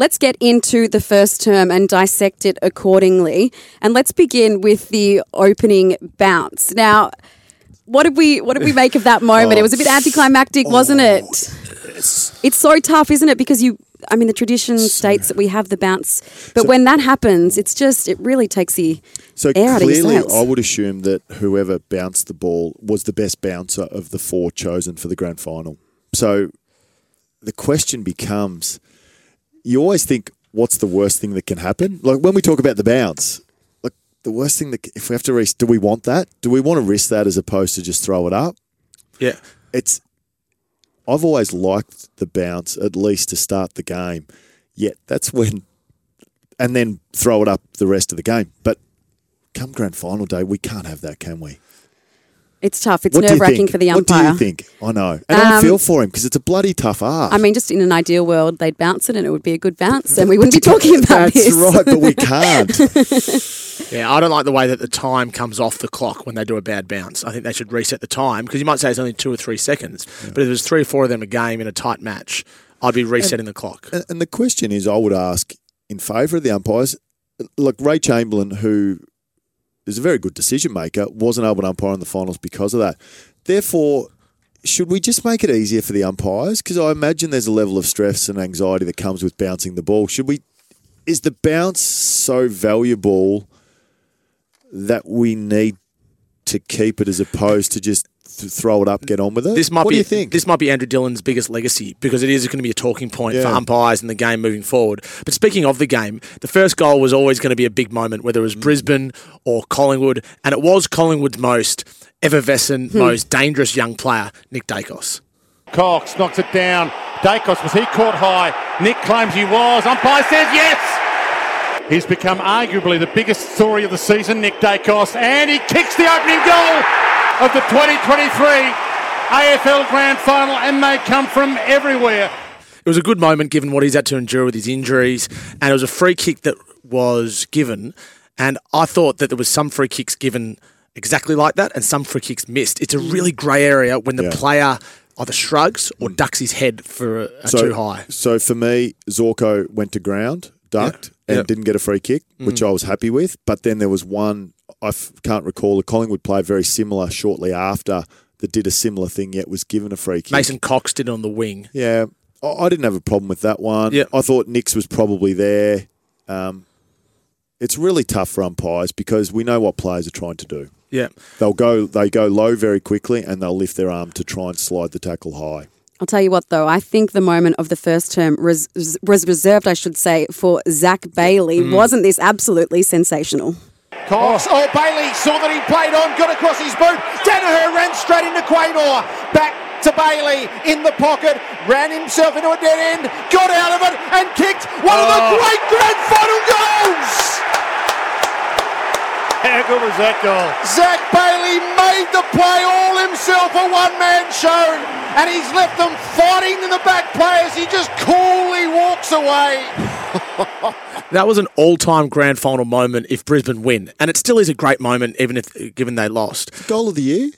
let's get into the first term and dissect it accordingly. And let's begin with the opening bounce. Now, what did we what did we make of that moment? It was a bit oh. anticlimactic, wasn't it? Oh, it's so tough, isn't it? Because you I mean the tradition states that we have the bounce, but when that happens, it's just it really takes the So air out of your sails. I would assume that whoever bounced the ball was the best bouncer of the four chosen for the grand final. So the question becomes: you always think, what's the worst thing that can happen? Like when we talk about the bounce, like the worst thing that if we have to risk, do we want that? Do we want to risk that as opposed to just throw it up? Yeah. It's. I've always liked the bounce at least to start the game. Yet that's when, and then throw it up the rest of the game. But come grand final day, we can't have that, can we? It's tough. It's What do you nerve wracking think? for the umpire. What do you think? I know, and I Um, feel for him because it's a bloody tough ask. I mean, just in an ideal world, they'd bounce it and it would be a good bounce, and we wouldn't be talking about that's this. right, but we can't. Yeah, I don't like the way that the time comes off the clock when they do a bad bounce. I think they should reset the time because you might say it's only two or three seconds, but if there's three or four of them a game in a tight match, I'd be resetting the clock. and, and the question is, I would ask in favour of the umpires. Look, Ray Chamberlain, who is a very good decision maker, wasn't able to umpire in the finals because of that. Therefore, should we just make it easier for the umpires? Because I imagine there's a level of stress and anxiety that comes with bouncing the ball. Should we? Is the bounce so valuable that we need to keep it as opposed to just th- throw it up, get on with it? This might what be do you think? this might be Andrew Dillon's biggest legacy because it is going to be a talking point for umpires in the game moving forward. But speaking of the game, the first goal was always going to be a big moment, whether it Mm. was Brisbane or Collingwood, and it was Collingwood's most effervescent, most dangerous young player, Nick Daicos. Cox knocks it down. Daicos, was he caught high? Nick claims he was. Umpire says yes. He's become arguably the biggest story of the season, Nick Daicos, and he kicks the opening goal of the 2023 AFL Grand Final, and they come from everywhere. It was a good moment given what he's had to endure with his injuries, and it was a free kick that was given. And I thought that there was some free kicks given exactly like that, and some free kicks missed. It's a really grey area when the Yeah. player either shrugs or mm. ducks his head for a, a too high. So for me, Zorko went to ground, ducked, and Yeah. didn't get a free kick, which I was happy with. But then there was one I f- can't recall. A Collingwood played very similar shortly after that did a similar thing, yet was given a free kick. Mason Cox did on the wing. Yeah, I, I didn't have a problem with that one. Yeah. I thought Nix was probably there. Um, it's really tough for umpires because we know what players are trying to do. Yeah. They'll go, they go low very quickly, and they'll lift their arm to try and slide the tackle high. I'll tell you what, though, I think the moment of the first term res- was reserved, I should say, for Zach Bailey. Mm. Wasn't this absolutely sensational? Cox, oh, Bailey saw that he played on, got across his boot. Daniher ran straight into Quaynor. Back to Bailey in the pocket, ran himself into a dead end, got out of it, and kicked one of the oh. great grand final goals. How good was that goal? Zach Bailey made the play all himself, a one man show, and he's left them fighting in the back play as he just coolly walks away. That was an all-time grand final moment if Brisbane win, and it still is a great moment even if given they lost. Goal of the year?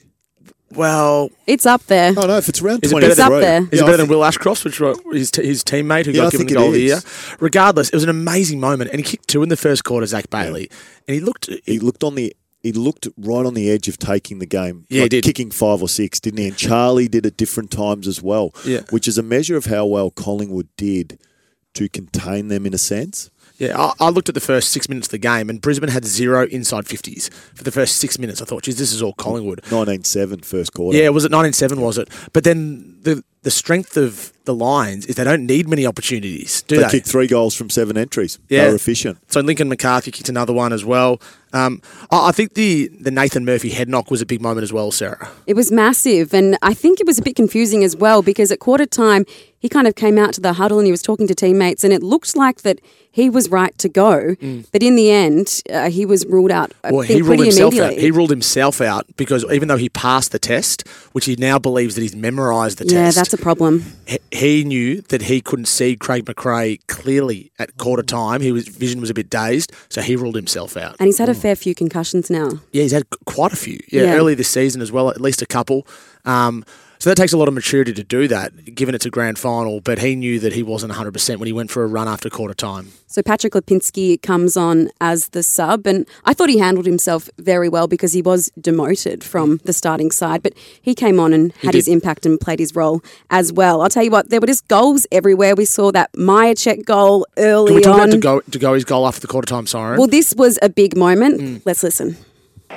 Well, It's up there. I oh, no, if it's around Is it twenty better three, than- It's up there. Is it better than Will Ashcroft, which was his, t- his teammate who Yeah, I got given think the it goal of the year? is. Regardless, it was an amazing moment, and he kicked two in the first quarter, Zach Bailey, and he looked. He looked on the. He looked right on the edge of taking the game. Yeah, he like did. Kicking five or six, didn't he? And Charlie did at different times as well. Yeah. Which is a measure of how well Collingwood did to contain them in a sense. Yeah, I, I looked at the first six minutes of the game, and Brisbane had zero inside fifties for the first six minutes. I thought, geez, this is all Collingwood. 19-7 first quarter. Yeah, was it 19-7, was it? But then the the strength of the Lions is they don't need many opportunities, do They they? kicked three goals from seven entries. Yeah. They were efficient. So Lincoln McCarthy kicked another one as well. Um, I, I think the the Nathan Murphy head knock was a big moment as well, Sarah. It was massive, and I think it was a bit confusing as well because at quarter time he kind of came out to the huddle and he was talking to teammates, and it looked like that he was right to go, but in the end uh, he was ruled out. I Mm. Well, think he ruled himself out. He ruled himself out because even though he passed the test, which he now believes that he's memorised the yeah, test, Yeah, that's a problem. He- knew that he couldn't see Craig McRae clearly at quarter time. He was vision was a bit dazed, so he ruled himself out. And he's had a fair few concussions now. Yeah, he's had quite a few. Yeah, Yeah. early this season as well, at least a couple. Um, So that takes a lot of maturity to do that, given it's a grand final. But he knew that he wasn't 100% when he went for a run after quarter time. So Patrick Lipinski comes on as the sub, and I thought he handled himself very well because he was demoted from the starting side, but he came on and had his impact and played his role as well. I'll tell you what, there were just goals everywhere. We saw that Mihocek goal early Can we talk on. about to go to go his goal after the quarter time siren? well, this was a big moment. Hmm. Let's listen.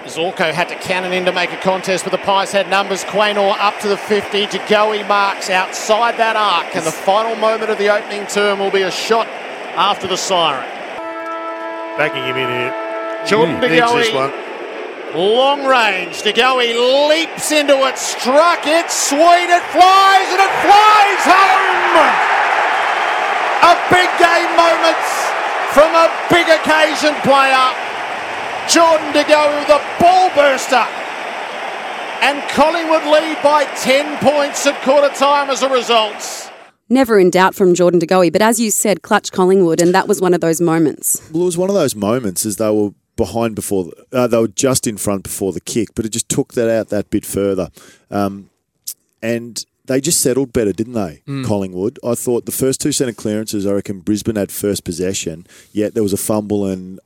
Zorko had to cannon in to make a contest, but the Pies had numbers. Quaynor up to the 50. DeGoey marks outside that arc, and the final moment of the opening term will be a shot after the siren. Backing him in here. Mm-hmm. Jordan Needs this one. Long range. DeGoey leaps into it, struck it, sweet, it flies, and it flies home! A big game moment from a big occasion player. Jordan DeGoey with a ball burster. And Collingwood lead by 10 points at quarter time as a result. Never in doubt from Jordan DeGoey, but as you said, clutch Collingwood, and that was one of those moments. Well, it was one of those moments as they were behind before, the, uh, they were just in front before the kick, but it just took that out that bit further. Um, and they just settled better, didn't they, Collingwood? I thought the first two centre clearances, I reckon Brisbane had first possession, yet there was a fumble and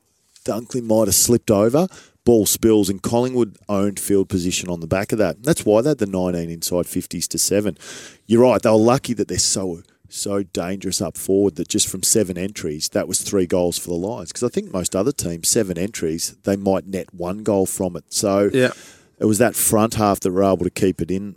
Dunkley might have slipped over. Ball spills and Collingwood owned field position on the back of that. That's why they had the 19 inside 50s to 7. You're right, they were lucky that they're so so dangerous up forward that just from seven entries, that was three goals for the Lions. Because I think most other teams, seven entries, they might net one goal from it. So Yeah. it was that front half that were able to keep it in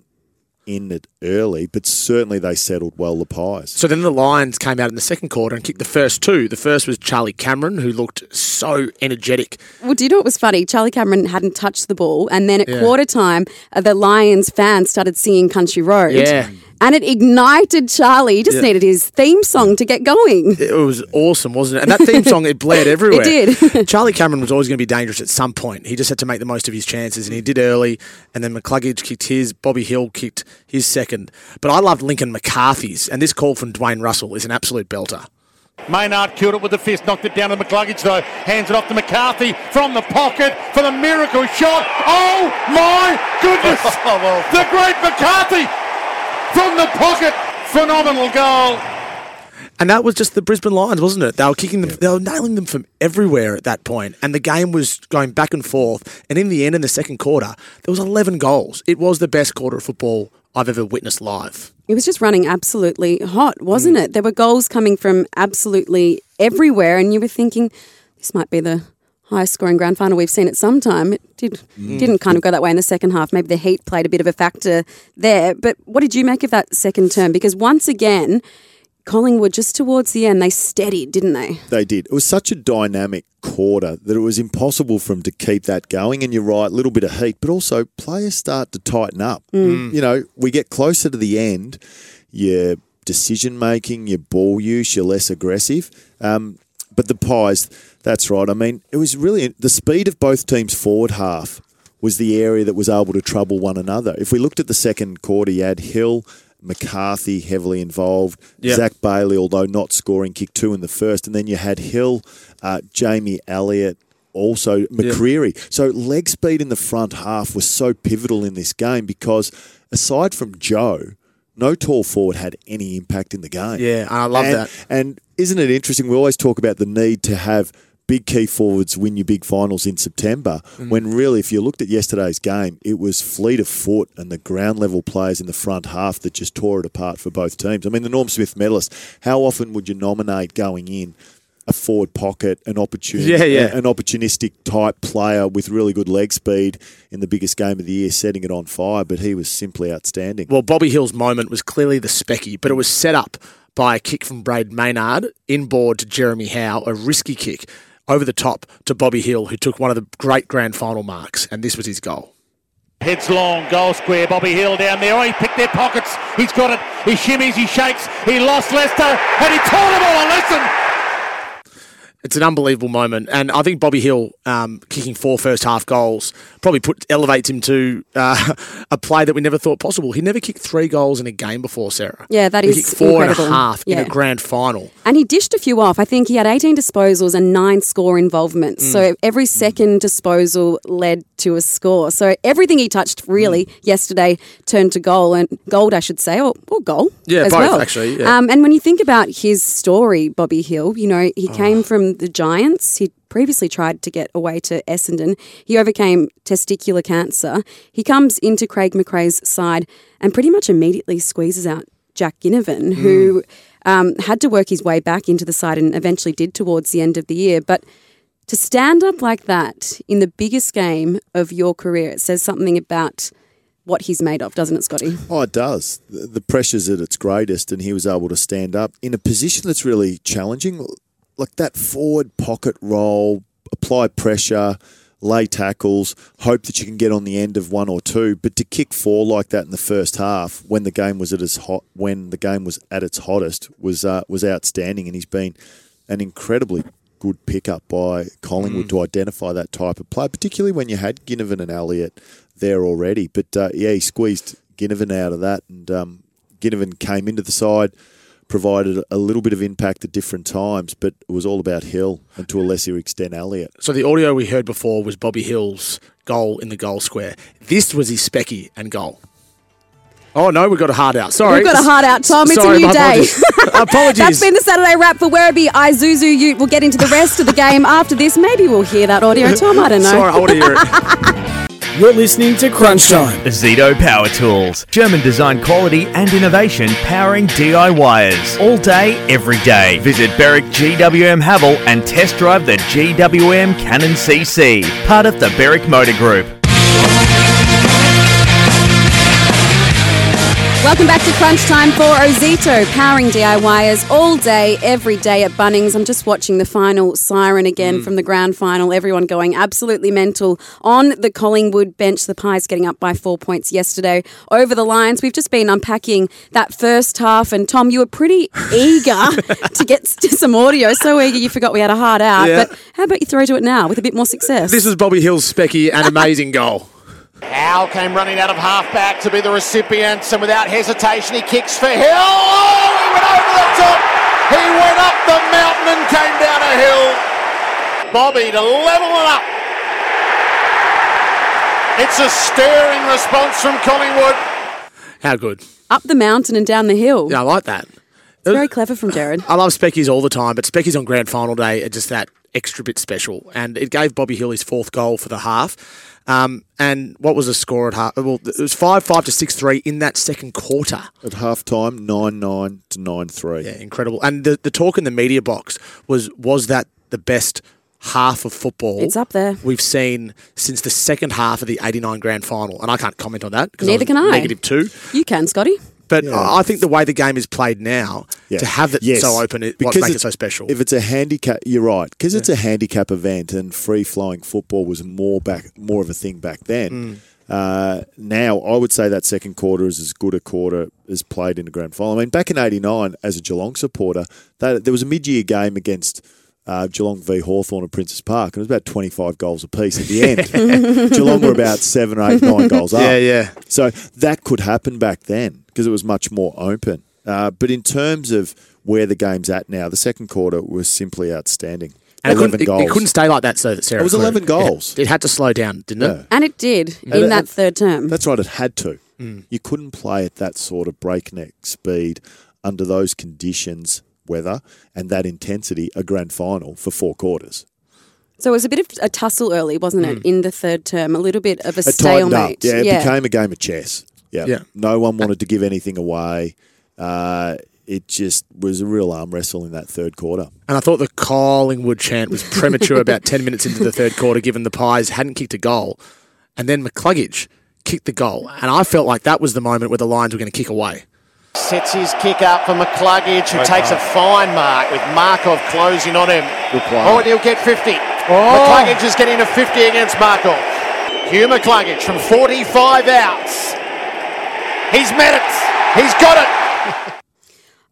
in it early, but certainly they settled well the Pies. So then the Lions came out in the second quarter and kicked the first two. The first was Charlie Cameron, who looked so energetic. Well, do you know what was funny? Charlie Cameron hadn't touched the ball, and then at Yeah. quarter time, uh, the Lions fans started singing Country Road. Yeah. And it ignited Charlie. He just Yeah. needed his theme song to get going. It was awesome, wasn't it? And that theme song, it bled everywhere. It did. Charlie Cameron was always going to be dangerous at some point. He just had to make the most of his chances, and he did early. And then McCluggage kicked his, Bobby Hill kicked his second. But I loved Lincoln McCarthy's, and this call from Dwayne Russell is an absolute belter. Maynard killed it with the fist, knocked it down to McCluggage though. Hands it off to McCarthy from the pocket for the miracle shot. Oh my goodness! The great McCarthy from the pocket. Phenomenal goal. And that was just the Brisbane Lions, wasn't it? They were kicking them, they were nailing them from everywhere at that point, and the game was going back and forth. And in the end, in the second quarter, there was 11 goals. It was the best quarter of football I've ever witnessed live. It was just running absolutely hot, wasn't mm. it? There were goals coming from absolutely everywhere, and you were thinking, this might be the highest scoring grand final we've seen at some time. It did, mm. didn't kind of go that way in the second half. Maybe the heat played a bit of a factor there. But what did you make of that second term? Because once again, Collingwood, just towards the end, they steadied, didn't they? They did. It was such a dynamic quarter that it was impossible for them to keep that going. And you're right, a little bit of heat, but also players start to tighten up. Mm. Mm. You know, we get closer to the end, your decision making, your ball use, you're less aggressive. Um, but the Pies, that's right. I mean, it was really the speed of both teams' forward half was the area that was able to trouble one another. If we looked at the second quarter, you had Hill, McCarthy heavily involved, Yep. Zach Bailey, although not scoring, kicked two in the first, and then you had Hill, uh, Jamie Elliott, also McCreery. So leg speed in the front half was so pivotal in this game because aside from Joe, no tall forward had any impact in the game. Yeah, I love and, that. And isn't it interesting? We always talk about the need to have big key forwards win your big finals in September. Mm. When really, if you looked at yesterday's game, it was fleet of foot and the ground level players in the front half that just tore it apart for both teams. I mean, the Norm Smith medalist. How often would you nominate going in? A forward pocket, an opportunity, Yeah, yeah. an opportunistic type player with really good leg speed in the biggest game of the year, setting it on fire. But he was simply outstanding. Well, Bobby Hill's moment was clearly the specky, but it was set up by a kick from Brayden Maynard inboard to Jeremy Howe, a risky kick over the top to Bobby Hill, who took one of the great grand final marks, and this was his goal. Heads long, goal square. Bobby Hill down there. Oh, he picked their pockets. He's got it. He shimmies, he shakes. He lost Leicester, and he taught them all a lesson. It's an unbelievable moment, and I think Bobby Hill um, kicking four first half goals probably put elevates him to uh, a play that we never thought possible. He never kicked three goals in a game before, Sarah. Yeah, that he is kicked four and a incredible. half in a grand final. And he dished a few off. I think he had 18 disposals and nine score involvements. So every second disposal led to a score. So everything he touched really yesterday turned to goal and gold, I should say, or, or goal Yeah, as both, well. actually, yeah. Um, and when you think about his story, Bobby Hill, you know, he came from the Giants. He previously tried to get away to Essendon. He overcame testicular cancer. He comes into Craig McRae's side and pretty much immediately squeezes out Jack Ginnivan, who um, had to work his way back into the side and eventually did towards the end of the year. But to stand up like that in the biggest game of your career, it says something about what he's made of, doesn't it, Scotty? Oh, it does. The, the pressure's at its greatest, and he was able to stand up in a position that's really challenging. Like that forward pocket roll, apply pressure, lay tackles, hope that you can get on the end of one or two. But to kick four like that in the first half, when the game was at its hot, when the game was at its hottest, was uh, was outstanding, and he's been an incredibly good pickup by Collingwood to identify that type of play, particularly when you had Ginnivan and Elliott there already. But uh, yeah, he squeezed Ginnivan out of that, and um, Ginnivan came into the side, provided a little bit of impact at different times, but it was all about Hill and to a lesser extent Elliott. So the audio we heard before was Bobby Hill's goal in the goal square. This was his specky and goal. Oh no, we've got a hard out. Sorry, We've got a hard out, Tom. It's Sorry, a new my day. Apologies. apologies. That's been the Saturday wrap for Werribee Isuzu Ute. We'll get into the rest of the game after this. Maybe we'll hear that audio, Tom. I don't know. Sorry, I want to hear it. You're listening to Crunch Time. Zito Power Tools. German design quality and innovation powering DIYers. All day, every day. Visit Berwick GWM Haval and test drive the GWM Cannon CC. Part of the Berwick Motor Group. Welcome back to Crunch Time for Ozito, powering DIYers all day, every day at Bunnings. I'm just watching the final siren again Mm. from the grand final. Everyone going absolutely mental on the Collingwood bench. The Pies getting up by four points yesterday over the Lions. We've just been unpacking that first half, and Tom, you were pretty eager to get to some audio. So eager you forgot we had a hard out. Yeah. But how about you throw to it now with a bit more success? This is Bobby Hill's specky and amazing goal. Howe came running out of halfback to be the recipient, and without hesitation, he kicks for Hill. Oh, he went over the top. He went up the mountain and came down a hill. Bobby to level it up. It's a stirring response from Collingwood. How good. Up the mountain and down the hill. Yeah, I like that. Very clever from Jared. I love Speckies all the time, but Speckies on grand final day are just that extra bit special. And it gave Bobby Hill his fourth goal for the half. Um, and what was the score at half? Well, it was 5 5 to 6 3 in that second quarter. At half time, 9 9 to 9 3. Yeah, incredible. And the, the talk in the media box was was that the best half of football It's up there. we've seen since the second half of the 89 grand final. And I can't comment on that because Neither can I. Negative two. You can, Scotty. But I I think the way the game is played now, Yeah. to have it Yes. so open, it Because makes it so special. If it's a handicap, you're right. Because it's a handicap event, and free flowing football was more back, more of a thing back then. Mm. Uh, now, I would say that second quarter is as good a quarter as played in the grand final. I mean, back in '89, as a Geelong supporter, that there was a mid-year game against. Uh, Geelong v Hawthorn at Princes Park, and it was about 25 goals apiece at the end. Geelong were about seven, eight, nine goals up. yeah, yeah. So that could happen back then because it was much more open. Uh, but in terms of where the game's at now, the second quarter was simply outstanding. And it 11 couldn't, it, goals. it couldn't stay like that, so Sarah. It was Clear. 11 goals. It, it had to slow down, didn't Yeah. it? And it did in it- that third term. That's right, it had to. Mm. You couldn't play at that sort of breakneck speed under those conditions, weather, and that intensity, a grand final for four quarters. So it was a bit of a tussle early, wasn't it, in the third term? A little bit of a It tightened up. stalemate. Yeah, it became a game of chess. Yeah. Yeah. No one wanted to give anything away. Uh, it just was a real arm wrestle in that third quarter. And I thought the Collingwood chant was premature about 10 minutes into the third quarter, given the Pies hadn't kicked a goal. And then McCluggage kicked the goal. And I felt like that was the moment where the Lions were going to kick away. Sets his kick up for McCluggage, who takes a fine mark with Markov closing on him. Oh, and he'll get 50. McCluggage is getting a 50 against Markov. Hugh McCluggage from 45 outs. He's met it. He's got it.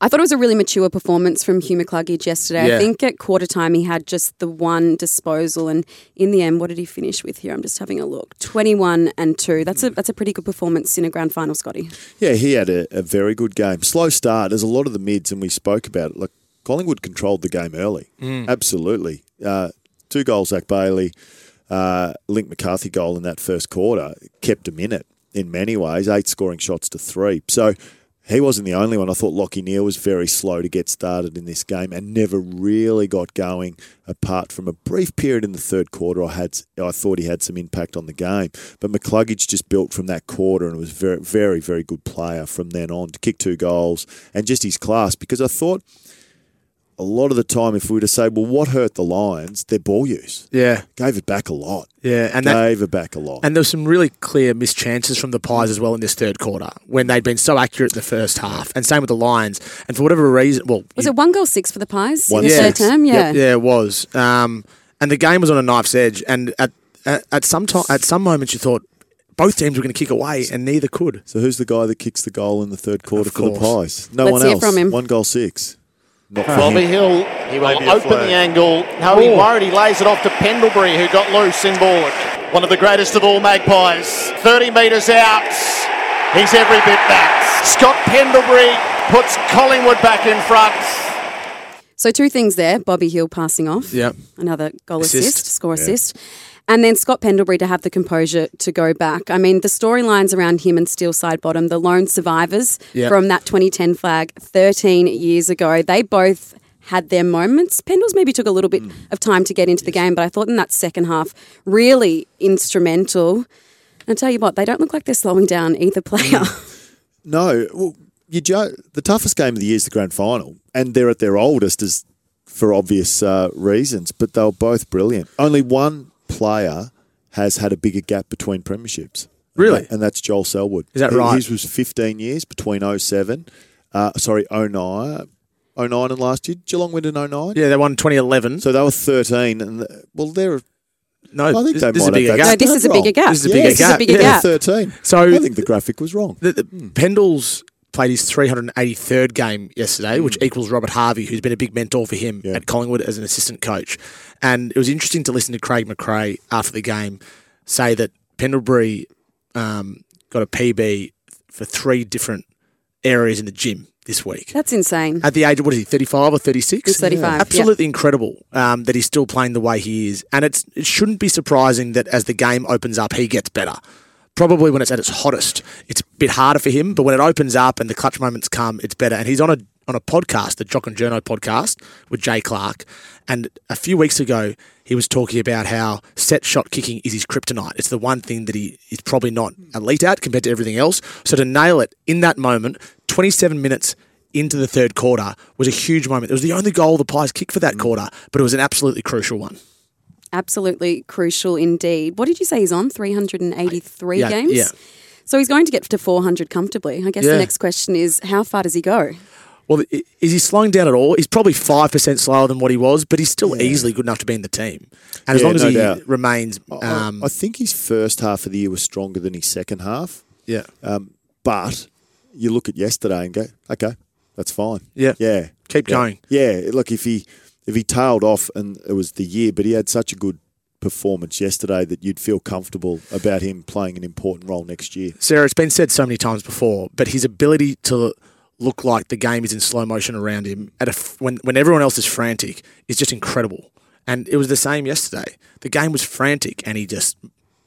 I thought it was a really mature performance from Hugh McCluggage yesterday. Yeah. I think at quarter time he had just the one disposal, and in the end, what did he finish with here? I'm just having a look. 21 and two. That's a that's a pretty good performance in a grand final, Scotty. Yeah, he had a, a very good game. Slow start. There's a lot of the mids, and we spoke about it. Like Collingwood controlled the game early. Absolutely. Uh, two goals, Zach Bailey, uh, Linc McCarthy goal in that first quarter kept him in it in many ways. Eight scoring shots to three. So he wasn't the only one. I thought Lachie Neale was very slow to get started in this game and never really got going. Apart from a brief period in the third quarter, I had I thought he had some impact on the game. But McCluggage just built from that quarter and was very, very, very good player from then on to kick two goals and just his class. Because I thought a lot of the time, if we were to say, well, what hurt the Lions? Their ball use Yeah, gave it back a lot. yeah, and that, gave it back a lot. and there were some really clear missed chances from the Pies as well in this third quarter when they'd been so accurate in the first half, and same with the Lions. And for whatever reason, well, Was you- it one goal six for the Pies One in the six. third term? Yeah. Yeah, it was. Um, and the game was on a knife's edge. And at at, at some time, at some moments, you thought both teams were going to kick away, and neither could. so who's the guy that kicks the goal in the third quarter for the. Pies? No Let's one hear else. from him. One goal six. Not for Bobby. Hill, he will Maybe open flag. the angle. No, he worried. He lays it off to Pendlebury, who got loose in ball. One of the greatest of all magpies. 30 metres out. He's every bit back. Scott Pendlebury puts Collingwood back in front. So two things there: Bobby Hill passing off, Yep. another goal assist, Assist. score assist, and then Scott Pendlebury to have the composure to go back. I mean, the storylines around him and Steele Sidebottom, the lone survivors Yep. from that 2010 flag 13 years ago, they both had their moments. Pendles maybe took a little bit of time to get into the game, but I thought in that second half, really instrumental. And I tell you what, they don't look like they're slowing down either player. No, well, you ju- the toughest game of the year is the grand final, and they're at their oldest, as for obvious uh, reasons. But they were both brilliant. Only one player has had a bigger gap between premierships. Really? and that's Joel Selwood. Is that He- right? His was 15 years between 07, uh, sorry, 09, 09 and last year. Geelong went in 09. Yeah, they won 2011. So they were 13, and the, well, they're no, I think this, they this is a might bigger have gap. no, this is a bigger gap. This is a yeah, bigger This is a gap. bigger Yeah. gap. 13. So- I think the graphic was wrong. The, the Pendles played his 383rd game yesterday, which equals Robert Harvey, who's been a big mentor for him Yeah. at Collingwood as an assistant coach. And it was interesting to listen to Craig McRae after the game say that Pendlebury um, got a PB for three different areas in the gym this week. That's insane. At the age of what is he, thirty five or thirty six? He's 35, yeah. Absolutely incredible um, that he's still playing the way he is, and it's it shouldn't be surprising that as the game opens up, he gets better. Probably when it's at its hottest, it's a bit harder for him, but when it opens up and the clutch moments come, it's better. And he's on a on a podcast, the Jock and Journo podcast with Jay Clark, and a few weeks ago he was talking about how set shot kicking is his kryptonite. It's the one thing that he is probably not elite at compared to everything else. So to nail it in that moment, 27 minutes into the third quarter was a huge moment. It was the only goal the Pies kicked for that mm. quarter, but it was an absolutely crucial one. Absolutely crucial indeed. What did you say he's on? 383 Yeah, games? yeah. So he's going to get to 400 comfortably. I guess Yeah. the next question is how far does he go? Well, is he slowing down at all? He's probably 5% slower than what he was, but he's still easily good enough to be in the team. And as Yeah, long as no he doubt. remains. I- Um, I think his first half of the year was stronger than his second half. yeah. Um, but you look at yesterday and go, okay, that's fine. Yeah. Yeah. Keep Yeah. going. Yeah. Look, if he if he tailed off and it was the year, but he had such a good performance yesterday that you'd feel comfortable about him playing an important role next year. Sarah, it's been said so many times before, but his ability to look like the game is in slow motion around him at a when when everyone else is frantic is just incredible. And it was the same yesterday. The game was frantic, and he just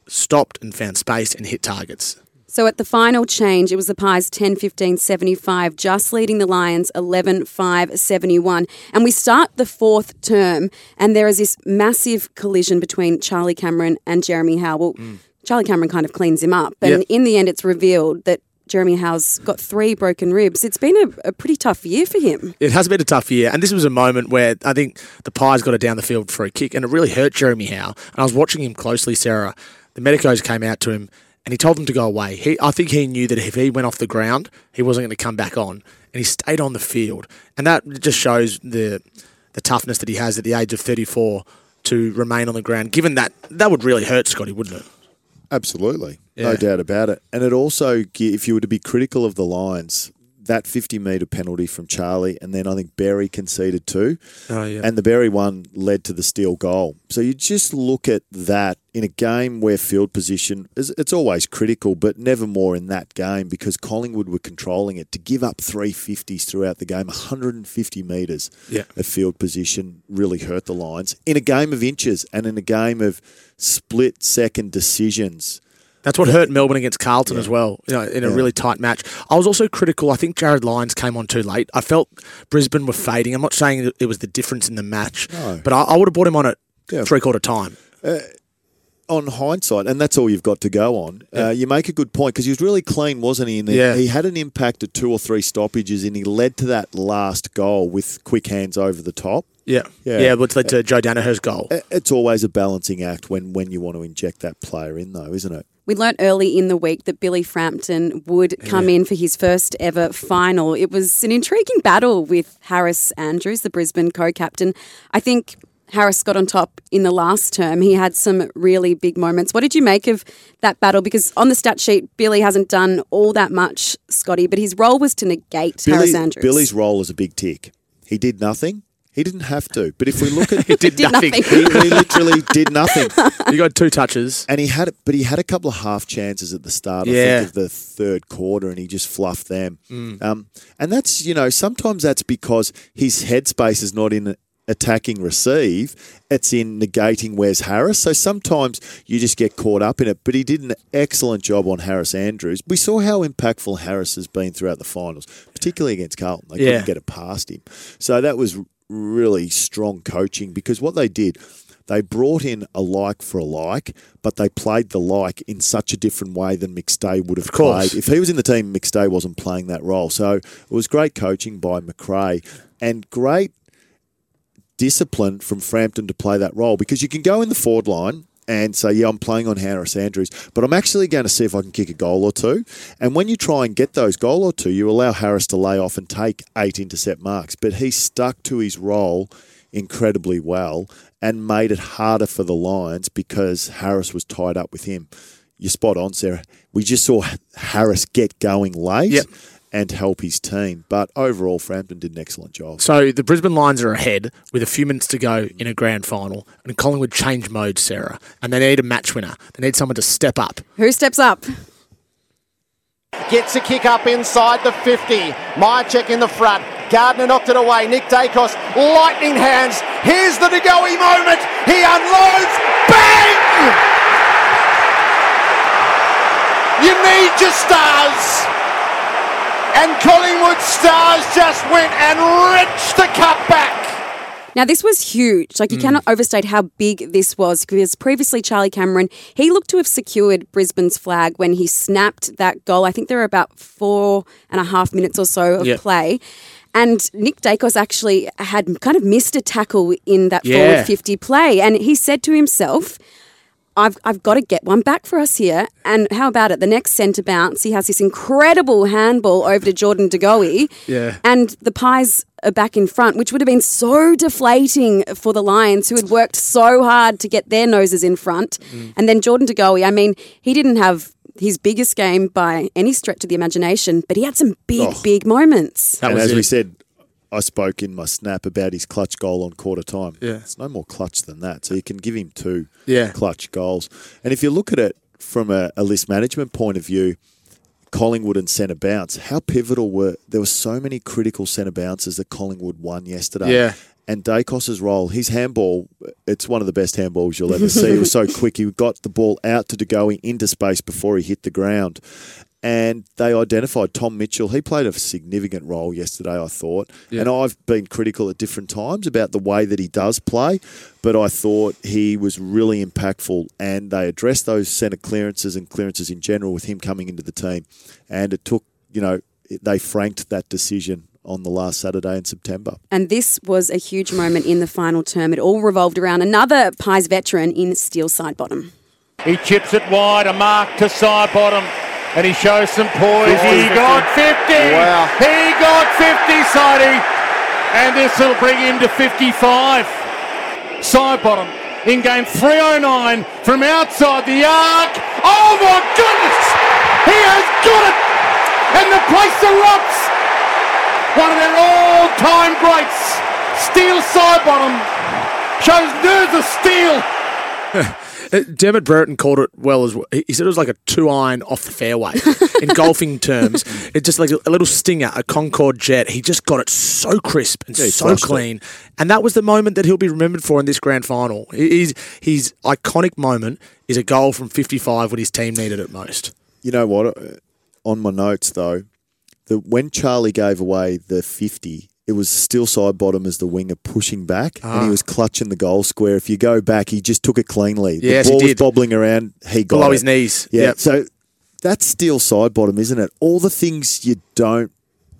stopped and found space and hit targets. So at the final change, it was the Pies 10 15 75, just leading the Lions 11 5 71. And we start the fourth term, and there is this massive collision between Charlie Cameron and Jeremy Howe. Well, mm. Charlie Cameron kind of cleans him up, and Yeah. in the end, it's revealed that Jeremy Howe's got three broken ribs. It's been a, a pretty tough year for him. It has been a tough year, and this was a moment where I think the Pies got it down the field for a kick, and it really hurt Jeremy Howe. And I was watching him closely, Sarah. The medicos came out to him, and he told them to go away. He, I think he knew that if he went off the ground, he wasn't going to come back on, and he stayed on the field, and that just shows the the toughness that he has at the age of thirty four to remain on the ground. Given that, that would really hurt Scotty, wouldn't it? Absolutely. Yeah. No doubt about it. And it also, if you were to be critical of the Lions, that 50 metre penalty from Charlie, and then I think Berry conceded two. Oh, yeah. And the Berry one led to the steal goal. So you just look at that in a game where field position is it's always critical, but never more in that game because Collingwood were controlling it. To give up 350s throughout the game, 150 metres Yeah. of field position really hurt the Lions in a game of inches and in a game of split second decisions. That's what hurt Melbourne against Carlton as well, you know, in a Yeah. really tight match. I was also critical. I think Jarryd Lyons came on too late. I felt Brisbane were fading. I'm not saying it was the difference in the match, No. but I, I would have brought him on at Yeah. three quarter time. Uh, on hindsight, and that's all you've got to go on. Uh, you make a good point because he was really clean, wasn't he? And he- Yeah. he had an impact at two or three stoppages, and he led to that last goal with quick hands over the top. Yeah, Yeah. yeah, which led to uh, Joe Daniher's goal. Uh, it's always a balancing act when when you want to inject that player in, though, isn't it? We learnt early in the week that Billy Frampton would come in for his first ever final. It was an intriguing battle with Harris Andrews, the Brisbane co captain. I think Harris got on top in the last term. He had some really big moments. What did you make of that battle? Because on the stat sheet, Billy hasn't done all that much, Scotty, but his role was to negate Harris Andrews. Billy's role is a big tick. He did nothing. He didn't have to. But if we look at He did, Did nothing. nothing. he, he literally did nothing. he got two touches. And he had, but he had a couple of half chances at the start. I think of the third quarter, and he just fluffed them. Mm. Um, and that's you know sometimes that's because his headspace is not in attacking receive; it's in negating Wes Harris. So sometimes you just get caught up in it. But he did an excellent job on Harris Andrews. We saw how impactful Harris has been throughout the finals, particularly against Carlton. They Yeah. couldn't get it past him. So that was really strong coaching because what they did they brought in a like for a like, but they played the like in such a different way than McStay would have played. If he was in the team, McStay wasn't playing that role. So it was great coaching by McRae and great discipline from Frampton to play that role because you can go in the forward line and say, yeah, I'm playing on Harris Andrews, but I'm actually going to see if I can kick a goal or two. And when you try and get those goal or two, you allow Harris to lay off and take eight intercept marks. But he stuck to his role incredibly well and made it harder for the Lions because Harris was tied up with him. You're spot on, Sarah. We just saw Harris get going late Yep. And help his team. But overall, Frampton did an excellent job. So the Brisbane Lions are ahead with a few minutes to go in a grand final, and Collingwood change mode, Sarah, and they need a match winner. They need someone to step up. Who steps up? Gets a kick up inside the 50. Mihocek in the front. Gardner knocked it away. Nick Daicos, lightning hands. Here's the DeGoey moment. He unloads. Bang! You need your stars. And Collingwood stars just went and wrenched the cup back. Now, this was huge. Like, you mm. cannot overstate how big this was because previously, Charlie Cameron, he looked to have secured Brisbane's flag when he snapped that goal. I think there were about four and a half minutes or so of Yep. play. And Nick Daicos actually had kind of missed a tackle in that Yeah. forward 50 play. And he said to himself, I've, I've got to get one back for us here. And how about it? The next centre bounce, he has this incredible handball over to Jordan DeGoey. Yeah. And the Pies are back in front, which would have been so deflating for the Lions, who had worked so hard to get their noses in front. Mm. And then Jordan DeGoey, I mean, he didn't have his biggest game by any stretch of the imagination, but he had some big, Oh. big moments. And as it. we said, I spoke in my snap about his clutch goal on quarter time. Yeah. It's no more clutch than that. So you can give him two Yeah. clutch goals. And if you look at it from a, a list management point of view, Collingwood and centre bounce, how pivotal were there were so many critical centre bounces that Collingwood won yesterday. Yeah. And Daicos's role, his handball, it's one of the best handballs you'll ever see. It was so quick. He got the ball out to DeGoey into space before he hit the ground. And they identified Tom Mitchell. He played a significant role yesterday, I thought. And I've been critical at different times about the way that he does play, but I thought he was really impactful. And they addressed those centre clearances and clearances in general with him coming into the team. And it took, you know, they franked that decision on the last Saturday in September. And this was a huge moment in the final term. It all revolved around another Pies veteran in Steele Sidebottom. He chips it wide, a mark to Sidebottom, and he shows some poise. 50, he 50. got 50. Wow. He got 50, Sidey. And this will bring him to 55. Sidebottom in game 309 from outside the arc. Oh my goodness! He has got it! And the place erupts! one of their all-time greats. Steele Sidebottom shows nerves of steel. Uh, Dermott Brereton called it well as well. He said it was like a two iron off the fairway in golfing terms. It's just like a, a little stinger, a Concorde jet. He just got it so crisp and Yeah, so flushed it. clean, and that was the moment that he'll be remembered for in this grand final. His his iconic moment is a goal from 55 when his team needed it most. You know what? Uh, On my notes though, the when Charlie gave away the fifty, it was Steele Sidebottom as the winger pushing back, and Ah. he was clutching the goal square. If you go back, he just took it cleanly. Yes, the he ball was bobbling around. He got Below it. his knees. Yeah. Yep. So that's Steele Sidebottom, isn't it? All the things you don't,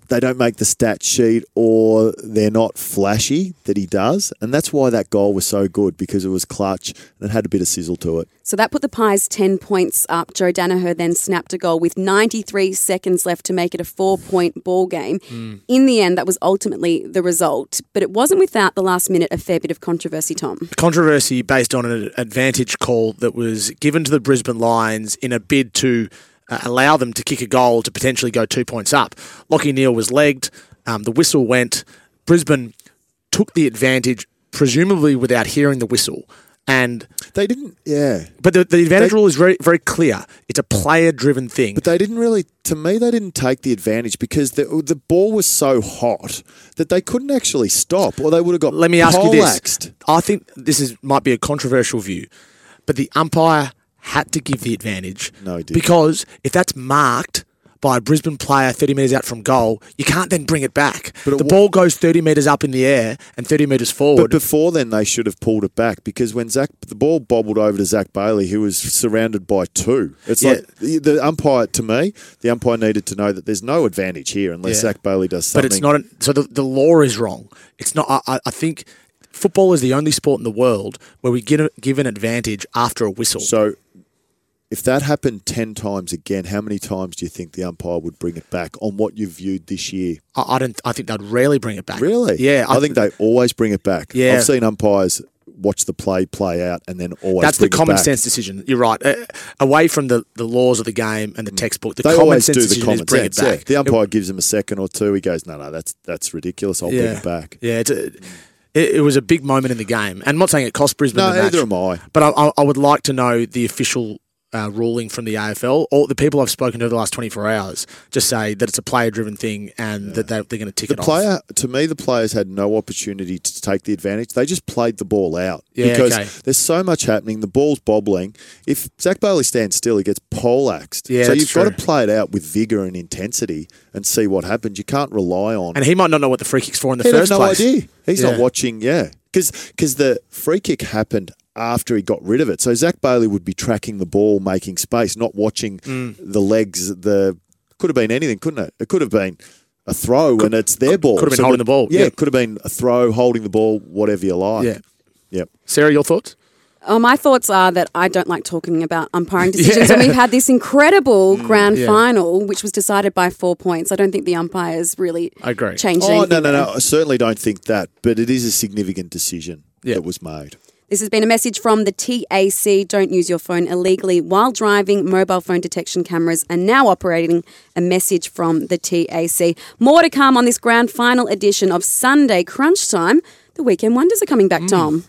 they don't make the stat sheet or they're not flashy that he does, and that's why that goal was so good because it was clutch and it had a bit of sizzle to it. So that put the Pies 10 points up. Joe Daniher then snapped a goal with 93 seconds left to make it a four point ball game. Hmm. In the end, that was ultimately the result, but it wasn't without the last minute a fair bit of controversy, Tom. controversy based on an advantage call that was given to the Brisbane Lions in a bid to uh, allow them to kick a goal to potentially go two points up. Lachie Neale was legged. Um, the whistle went. Brisbane took the advantage, presumably without hearing the whistle. And They didn't, yeah. but the, the advantage They- rule is very very clear. It's a player driven thing. But they didn't really, to me, they didn't take the advantage because the the ball was so hot that they couldn't actually stop, or they would have got. Let me ask you this. I think this is might be a controversial view, but the umpire had to give the advantage. No, he didn't. Because if that's marked by a Brisbane player 30 metres out from goal, you can't then bring it back. But it the ball goes 30 metres up in the air and 30 metres forward. But before then, they should have pulled it back because when Zach, the ball bobbled over to Zach Bailey, who was surrounded by two. It's Yeah. like the, the umpire, to me, the umpire needed to know that there's no advantage here unless Yeah. Zach Bailey does something. but it's not. A, so the, the law is wrong. It's not. I, I- think football is the only sport in the world where we give, a- give an advantage after a whistle. So, if that happened 10 times again, how many times do you think the umpire would bring it back on what you've viewed this year? I, I don't. I think they'd rarely bring it back. Really? Yeah. I, think they always bring it back. Yeah. I've seen umpires watch the play play out and then always That's the it common sense decision. You're right. Uh, away from the, the laws of the game and the textbook, the They common sense do the decision common is bring sense. it yeah. back. The umpire gives him a second or two. He goes, no, no, that's that's ridiculous. I'll bring it back. Yeah, it's a, it, it was a big moment in the game. And I'm not saying it cost Brisbane No, the match, neither am I. But I, I, I would like to know the official uh, ruling from the AFL. All the people I've spoken to over the last 24 hours just say that it's a player-driven thing and that they, they're going to tick The it off. player, to me, the players had no opportunity to take the advantage. They just played the ball out Yeah, because okay. there's so much happening. The ball's bobbling. If Zach Bailey stands still, he gets poleaxed. Yeah, so you've got to play it out with vigor and intensity and see what happens. You can't rely on. And he might not know what the free kick's for in the He'd first have no place. idea. He's Yeah. not watching. Yeah, because the free kick happened after he got rid of it. So Zach Bailey would be tracking the ball, making space, not watching Mm. the legs. The could have been anything, couldn't it? It could have been a throw and it's their ball. could have been holding the- the ball, Yeah, yeah. it could have been a throw, holding the ball, whatever you like. Yeah. Yep. Sarah, your thoughts? Oh, my thoughts are that I don't like talking about umpiring decisions. And we've had this incredible grand yeah. final, which was decided by four points. I don't think the umpires really I agree. changed Oh anything. no, no, no! I certainly don't think that, but it is a significant decision Yeah. that was made. This has been a message from the TAC. Don't use your phone illegally while driving. Mobile phone detection cameras are now operating. A message from the TAC. More to come on this grand final edition of Sunday Crunch Time. The weekend wonders are coming back, mm. Tom.